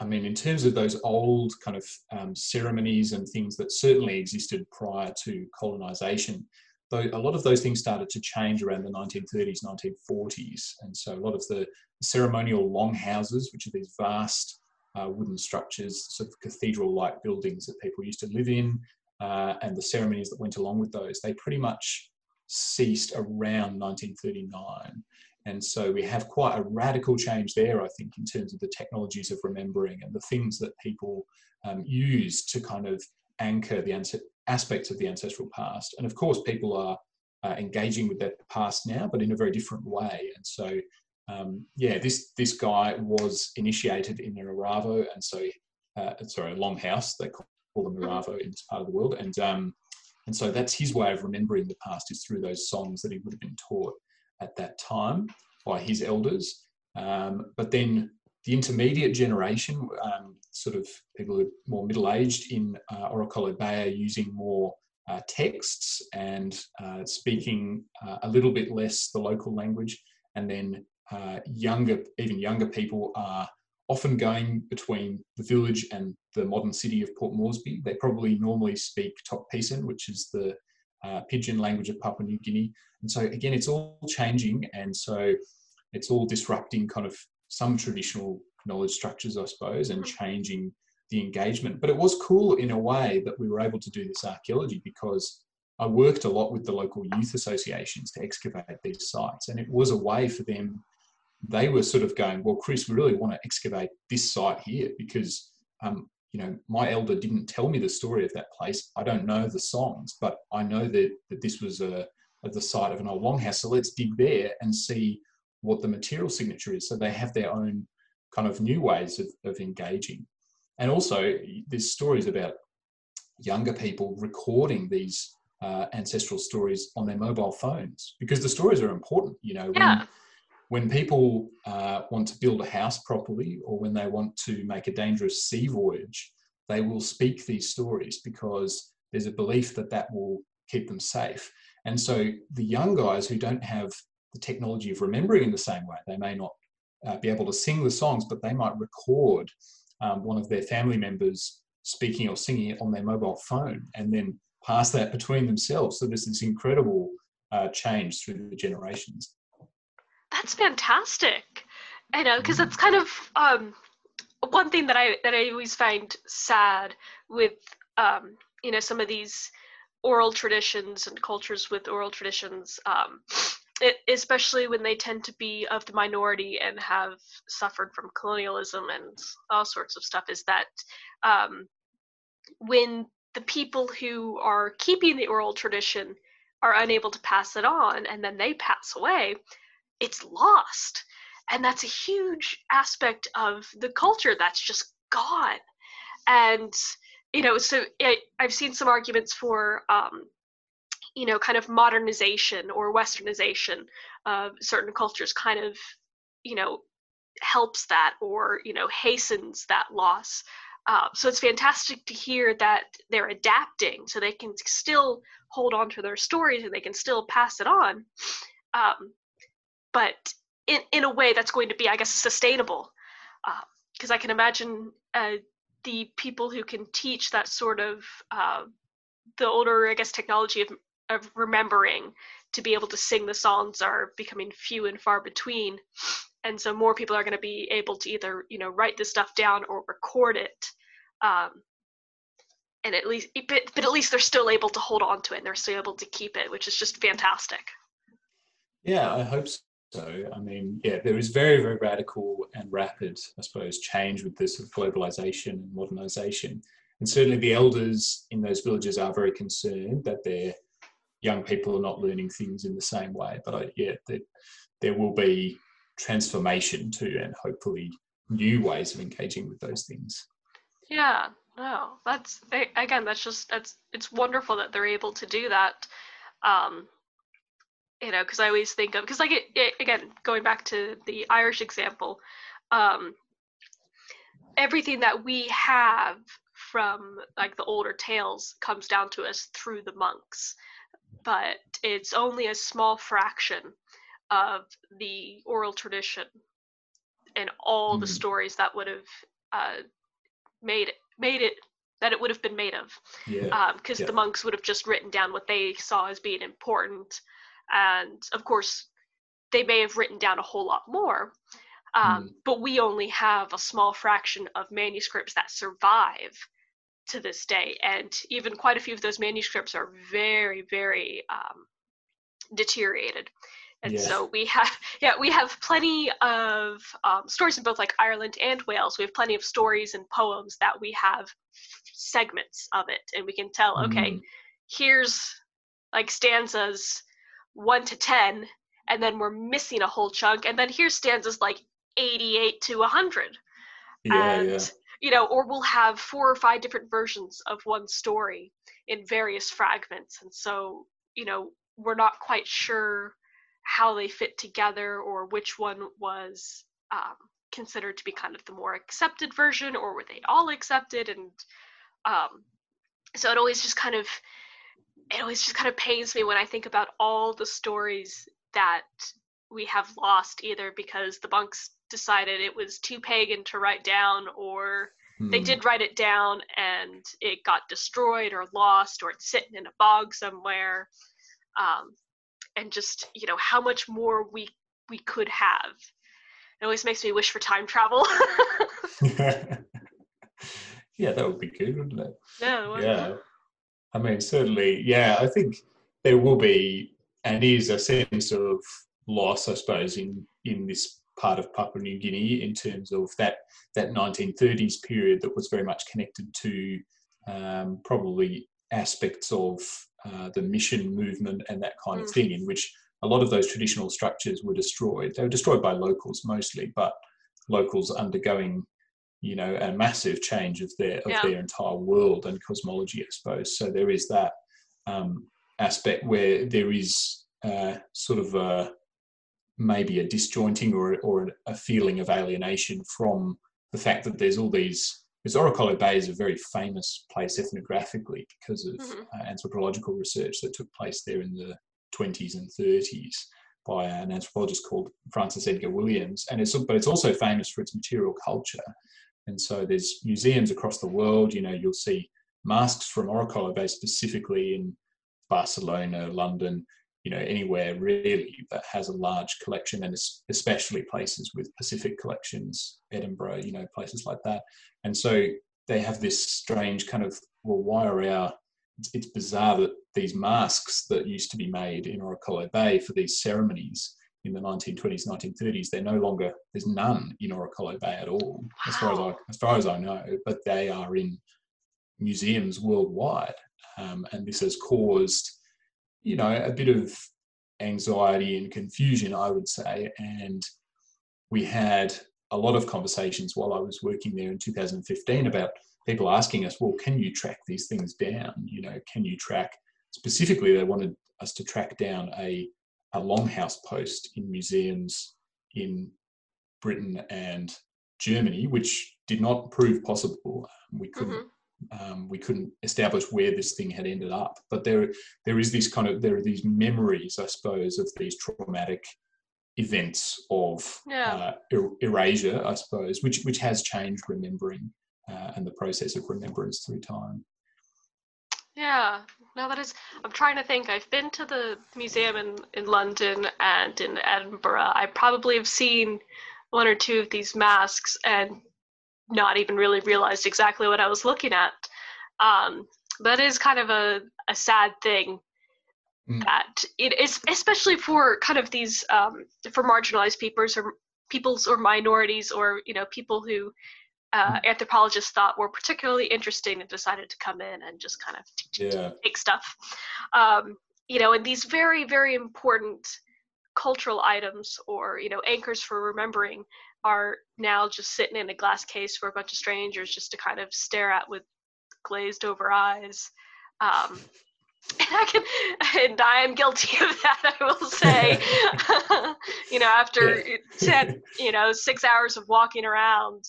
I mean, in terms of those old kind of um, ceremonies and things that certainly existed prior to colonization, though a lot of those things started to change around the 1930s, 1940s. And so a lot of the ceremonial longhouses, which are these vast uh, wooden structures, sort of cathedral-like buildings that people used to live in, uh, and the ceremonies that went along with those, they pretty much ceased around 1939. And so we have quite a radical change there, I think, in terms of the technologies of remembering and the things that people um, use to kind of anchor the aspects of the ancestral past. And of course, people are uh, engaging with that past now, but in a very different way. And so, um, yeah, this this guy was initiated in an Eravo, and so uh, sorry, a longhouse. They call them mm-hmm. Eravo in this part of the world, and um, and so that's his way of remembering the past is through those songs that he would have been taught at that time by his elders. Um, but then the intermediate generation, um, sort of people who are more middle aged in uh, Orokolo Bay, are using more uh, texts and uh, speaking uh, a little bit less the local language. And then uh, younger, even younger people are often going between the village and the modern city of Port Moresby. They probably normally speak Tok Pisin, which is the uh, pidgin language of Papua New Guinea. And so again, it's all changing. And so it's all disrupting kind of some traditional knowledge structures, I suppose, and mm-hmm. changing the engagement. But it was cool in a way that we were able to do this archaeology because I worked a lot with the local youth associations to excavate these sites, and it was a way for them. They were sort of going, "Well, Chris, we really want to excavate this site here because, um, you know, my elder didn't tell me the story of that place. I don't know the songs, but I know that that this was a, a the site of an old longhouse. So let's dig there and see what the material signature is. So they have their own kind of new ways of, of engaging. And also, there's stories about younger people recording these uh, ancestral stories on their mobile phones because the stories are important. You know, yeah. when, when people uh, want to build a house properly or when they want to make a dangerous sea voyage, they will speak these stories because there's a belief that that will keep them safe. And so the young guys who don't have the technology of remembering in the same way. They may not uh, be able to sing the songs, but they might record um, one of their family members speaking or singing it on their mobile phone and then pass that between themselves. So there's this incredible uh, change through the generations. That's fantastic. I know because that's kind of um, one thing that I that I always find sad with um, you know some of these oral traditions and cultures with oral traditions, um, it, especially when they tend to be of the minority and have suffered from colonialism and all sorts of stuff, is that um, when the people who are keeping the oral tradition are unable to pass it on and then they pass away, it's lost. And that's a huge aspect of the culture that's just gone. And, you know, so it, I've seen some arguments for, um, you know, kind of modernization or westernization of certain cultures kind of, you know, helps that or, you know, hastens that loss. Uh, so it's fantastic to hear that they're adapting so they can still hold on to their stories and they can still pass it on. Um, but in, in a way that's going to be, I guess, sustainable. Because uh, I can imagine uh, the people who can teach that sort of uh, the older, I guess, technology of, of remembering to be able to sing the songs are becoming few and far between. And so more people are going to be able to either, you know, write this stuff down or record it. Um, and at least, but, but at least they're still able to hold on to it and they're still able to keep it, which is just fantastic. Yeah, I hope so. I mean, yeah, there is very, very radical and rapid, I suppose, change with this sort of globalization and modernization. And certainly the elders in those villages are very concerned that their young people are not learning things in the same way. But I, yeah, there, there will be transformation too, and hopefully new ways of engaging with those things. Yeah, no, that's again, that's just that's it's wonderful that they're able to do that. Um, you know because i always think of because like it, it, again going back to the irish example um, everything that we have from like the older tales comes down to us through the monks but it's only a small fraction of the oral tradition and all mm. the stories that would have uh, made it made it that it would have been made of because yeah. um, yeah. the monks would have just written down what they saw as being important and of course they may have written down a whole lot more um, mm. but we only have a small fraction of manuscripts that survive to this day and even quite a few of those manuscripts are very very um, deteriorated and yeah. so we have *laughs* yeah we have plenty of um, stories in both like ireland and wales we have plenty of stories and poems that we have segments of it and we can tell okay mm. here's like stanzas 1 to 10 and then we're missing a whole chunk and then here stands stanzas like 88 to 100 yeah, and yeah. you know or we'll have four or five different versions of one story in various fragments and so you know we're not quite sure how they fit together or which one was um, considered to be kind of the more accepted version or were they all accepted and um, so it always just kind of it always just kind of pains me when I think about all the stories that we have lost either because the monks decided it was too pagan to write down or hmm. they did write it down and it got destroyed or lost or it's sitting in a bog somewhere um, and just you know how much more we we could have. It always makes me wish for time travel. *laughs* *laughs* Yeah that would be good wouldn't it? Yeah yeah I mean, certainly, yeah, I think there will be and is a sense of loss, I suppose, in in this part of Papua New Guinea in terms of that that 1930s period that was very much connected to um, probably aspects of uh, the mission movement and that kind of mm. thing, in which a lot of those traditional structures were destroyed. They were destroyed by locals mostly, but locals undergoing you know a massive change of their of yeah. their entire world and cosmology i suppose so there is that um, aspect where there is uh, sort of a maybe a disjointing or or a feeling of alienation from the fact that there's all these because Orokolo Bay is a very famous place ethnographically because of mm-hmm. uh, anthropological research that took place there in the 20s and 30s by an anthropologist called Francis Edgar Williams, and it's but it's also famous for its material culture. And so there's museums across the world. You know, you'll see masks from Orokolo Bay specifically in Barcelona, London, you know, anywhere really that has a large collection, and especially places with Pacific collections, Edinburgh, you know, places like that. And so they have this strange kind of, well, why are our it's, it's bizarre that these masks that used to be made in Orokolo Bay for these ceremonies in the 1920s, 1930s, they're no longer, there's none in Orokolo Bay at all, wow. as far as I, as far as I know, but they are in museums worldwide. Um, and this has caused, you know, a bit of anxiety and confusion, I would say. And we had a lot of conversations while I was working there in 2015 about people asking us, well, can you track these things down? You know, can you track, specifically, they wanted us to track down a, a longhouse post in museums in Britain and Germany, which did not prove possible. We couldn't. Mm-hmm. Um, we couldn't establish where this thing had ended up, but there, there is this kind of there are these memories, I suppose, of these traumatic events of yeah. uh, er- erasure, I suppose, which which has changed remembering uh, and the process of remembrance through time. Yeah, no, that is. I'm trying to think. I've been to the museum in in London and in Edinburgh. I probably have seen one or two of these masks and not even really realized exactly what I was looking at. Um, that is kind of a, a sad thing mm. that it is, especially for kind of these um, for marginalized peoples or peoples or minorities or you know people who uh, mm. anthropologists thought were particularly interesting and decided to come in and just kind of yeah. take stuff. Um, you know, and these very, very important cultural items or, you know, anchors for remembering are now just sitting in a glass case for a bunch of strangers just to kind of stare at with glazed over eyes. Um, and *laughs* I can, and I am guilty of that. I will say, *laughs* *laughs* you know, after ten, you know, six hours of walking around,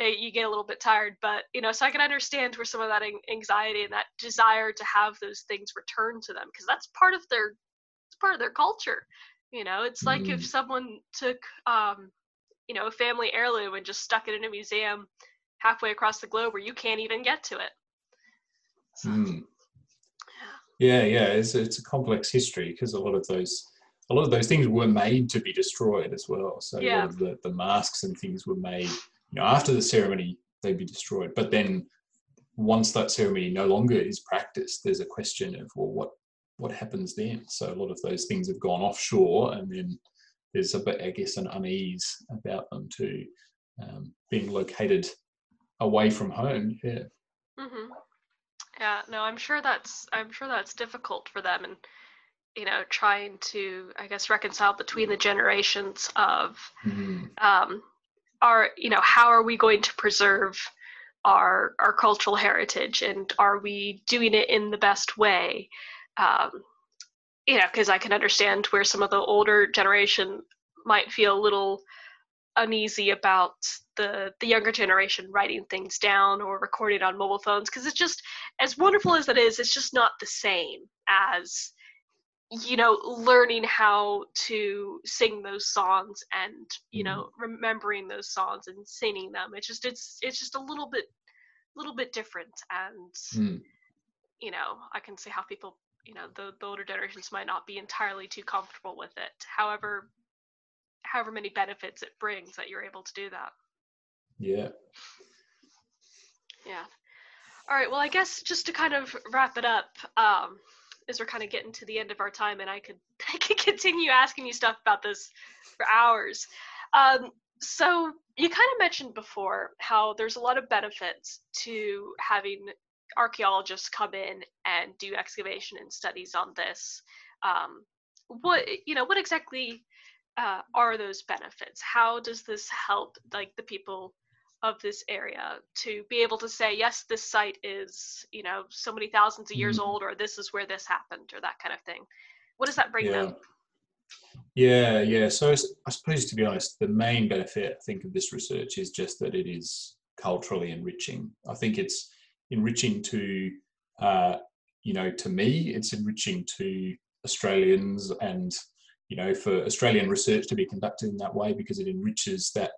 Eh, you get a little bit tired but you know so i can understand where some of that anxiety and that desire to have those things returned to them because that's part of their it's part of their culture you know it's like mm. if someone took um you know a family heirloom and just stuck it in a museum halfway across the globe where you can't even get to it so, mm. yeah. yeah yeah it's, it's a complex history because a lot of those a lot of those things were made to be destroyed as well so yeah. a lot of the, the masks and things were made you know, after the ceremony, they'd be destroyed. But then once that ceremony no longer is practiced, there's a question of, well, what, what happens then? So a lot of those things have gone offshore and then there's a bit, I guess, an unease about them too, um, being located away from home. Yeah. Mm-hmm. Yeah, no, I'm sure that's I'm sure that's difficult for them, and you know, trying to I guess reconcile between the generations of mm-hmm. um, are you know how are we going to preserve our our cultural heritage? And are we doing it in the best way? Um, you know because i can understand where some of the older generation might feel a little uneasy about the the younger generation writing things down or recording on mobile phones because it's just as wonderful as it is it's just not the same as you know learning how to sing those songs and you mm-hmm. know remembering those songs and singing them it's just it's it's just a little bit little bit different and mm. you know i can see how people you know the, the older generations might not be entirely too comfortable with it however however many benefits it brings that you're able to do that yeah yeah all right well i guess just to kind of wrap it up um as we're kind of getting to the end of our time, and I could *laughs* I could continue asking you stuff about this for hours. Um, so you kind of mentioned before how there's a lot of benefits to having archaeologists come in and do excavation and studies on this. Um, what you know, what exactly uh, are those benefits? How does this help like the people of this area to be able to say yes this site is you know so many thousands of years mm. old or this is where this happened or that kind of thing what does that bring yeah. them yeah yeah so i suppose to be honest the main benefit i think of this research is just that it is culturally enriching i think it's enriching to uh, you know to me it's enriching to australians and you know for australian research to be conducted in that way because it enriches that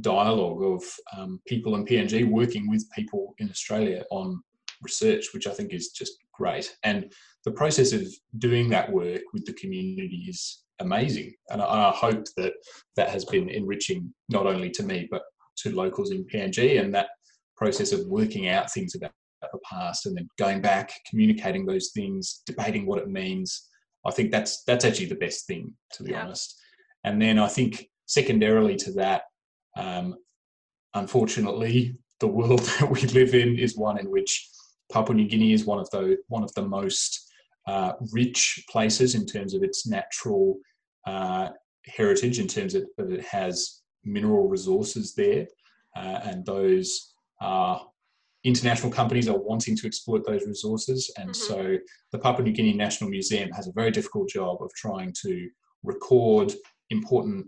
dialogue of um, people in PNG working with people in Australia on research, which I think is just great. And the process of doing that work with the community is amazing. And I, I hope that that has been enriching not only to me, but to locals in PNG. And that process of working out things about the past and then going back, communicating those things, debating what it means. I think that's that's actually the best thing, to be Yeah. honest. And then I think secondarily to that, um, unfortunately, the world *laughs* that we live in is one in which Papua New Guinea is one of the one of the most uh, rich places in terms of its natural uh, heritage, in terms of, of it has mineral resources there, uh, and those are international companies are wanting to exploit those resources, and Mhm. so the Papua New Guinea National Museum has a very difficult job of trying to record important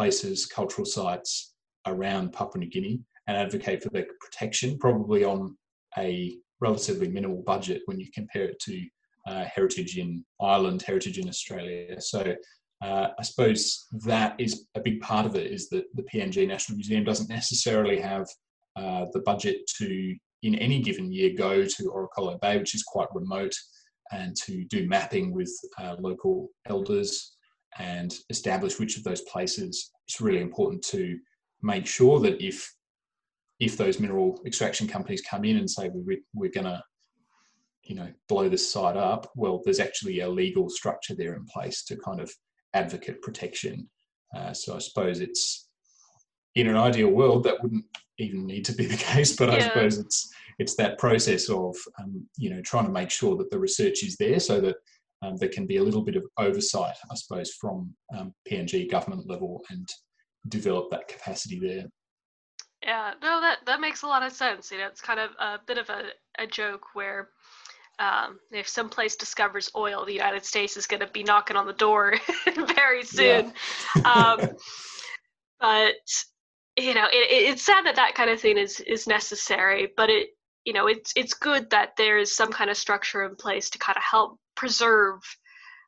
places, cultural sites around Papua New Guinea, and advocate for their protection, probably on a relatively minimal budget when you compare it to uh, heritage in Ireland, heritage in Australia. So uh, I suppose that is a big part of it is that the PNG National Museum doesn't necessarily have uh, the budget to, in any given year, go to Orokolo Bay, which is quite remote, and to do mapping with uh, local elders and establish which of those places. It's really important to make sure that if if those mineral extraction companies come in and say we, we're going to you know blow this site up well there's actually a legal structure there in place to kind of advocate protection uh, so i suppose it's in an ideal world that wouldn't even need to be the *laughs* case but i suppose it's it's that process of um, you know trying to make sure that the research is there so that um, there can be a little bit of oversight i suppose from um, png government level and develop that capacity there Yeah, no, that that makes a lot of sense. You know, it's kind of a bit of a, a joke where um, if some place discovers oil, the United States is going to be knocking on the door *laughs* very soon. um, but you know, it, it, it's sad that that kind of thing is is necessary. But it, you know, it's it's good that there is some kind of structure in place to kind of help preserve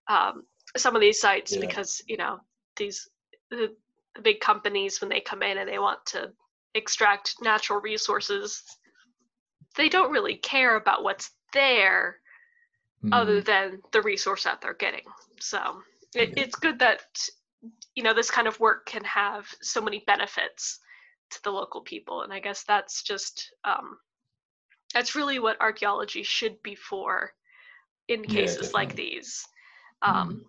um, some of these sites Yeah. because you know these the, the big companies when they come in and they want to extract natural resources, they don't really care about what's there other Mm, than the resource that they're getting. So it, Yeah. it's good that you know this kind of work can have so many benefits to the local people, and I guess that's just um, that's really what archaeology should be for in Yeah, cases like definitely. these. Mm. Um,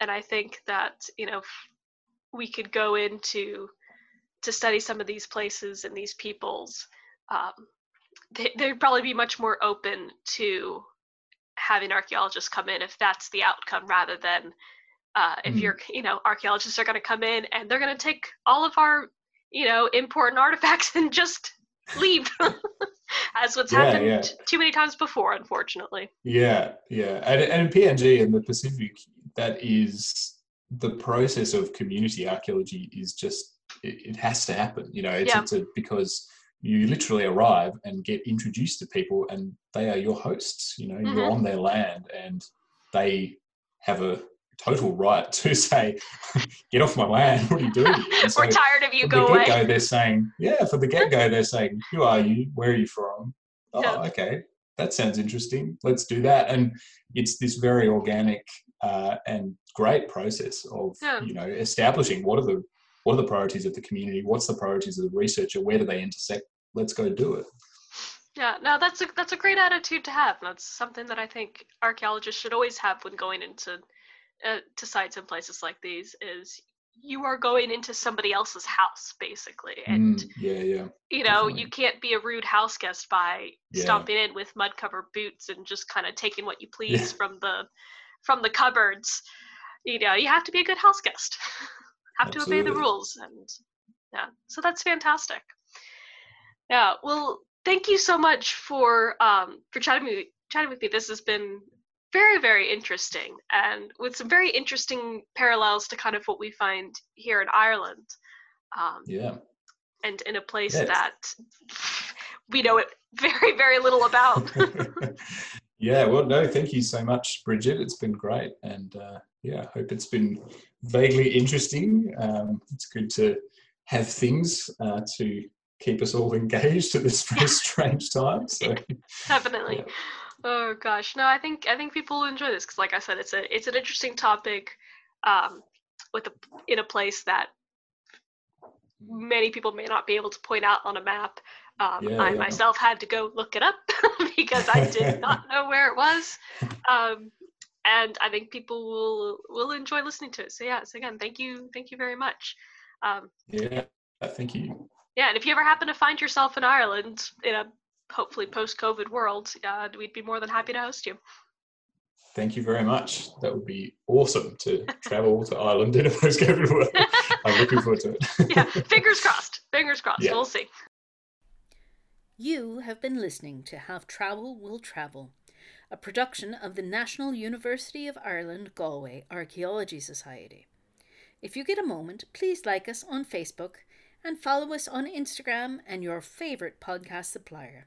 And I think that you know we could go into to study some of these places and these peoples. Um, they, they'd probably be much more open to having archaeologists come in if that's the outcome rather than uh, if Mm. you're you know archaeologists are going to come in and they're going to take all of our you know important artifacts *laughs* and just leave *laughs* *laughs* as what's Yeah, happened yeah. too many times before unfortunately Yeah, yeah, and, and in PNG and the Pacific, that is the process of community archaeology is just it, it has to happen. You know, it's, Yeah. it's a, because you literally arrive and get introduced to people, and they are your hosts. You know, you're Mhm. on their land, and they have a total right *laughs* to say, "Get off my land! What are you doing?" here?" And *laughs* so we're tired of you go the away they're saying, yeah, for the get go, *laughs* they're saying, who are you? Where are you from? Oh, Yeah. okay, that sounds interesting. Let's do that. And it's this very organic uh, and great process of Yeah. you know establishing what are the what are the priorities of the community, what's the priorities of the researcher, where do they intersect? Let's go do it. Yeah, no, that's a that's a great attitude to have. That's something that I think archaeologists should always have when going into uh, to sites and places like these. Is you are going into somebody else's house basically, and Mm, yeah, yeah, you know definitely. you can't be a rude house guest by Yeah. stomping in with mud covered boots and just kind of taking what you please Yeah. from the from the cupboards. You know, you have to be a good house guest. *laughs* have to obey the rules, and yeah, so that's fantastic. Yeah, well, thank you so much for um, for chatting with chatting with me. This has been very very interesting, and with some very interesting parallels to kind of what we find here in Ireland, um, yeah. and in a place Yes. that we know it *laughs* very very little about. *laughs* yeah, well, no, thank you so much, Bridget. It's been great. And uh, yeah, I hope it's been vaguely interesting. Um, it's good to have things uh, to keep us all *laughs* engaged at this very strange time. So, Definitely. Yeah. Oh gosh, no, I think I think people will enjoy this because, like I said, it's a it's an interesting topic, um, with a in a place that many people may not be able to point out on a map. Um, Yeah, I yeah. myself had to go look it up *laughs* because I did *laughs* not know where it was. Um, and I think people will will enjoy listening to it. So yeah, so again, thank you, thank you very much. Um, Yeah, thank you. yeah, and if you ever happen to find yourself in Ireland in a hopefully post-COVID world, uh, we'd be more than happy to host you. Thank you very much. That would be awesome to travel to Ireland in a post-COVID world. I'm looking forward to it. *laughs* yeah, fingers crossed. Fingers crossed. Yeah. We'll see. You have been listening to Have Trowel Will Travel, a production of the National University of Ireland Galway Archaeology Society. If you get a moment, please like us on Facebook and follow us on Instagram and your favourite podcast supplier.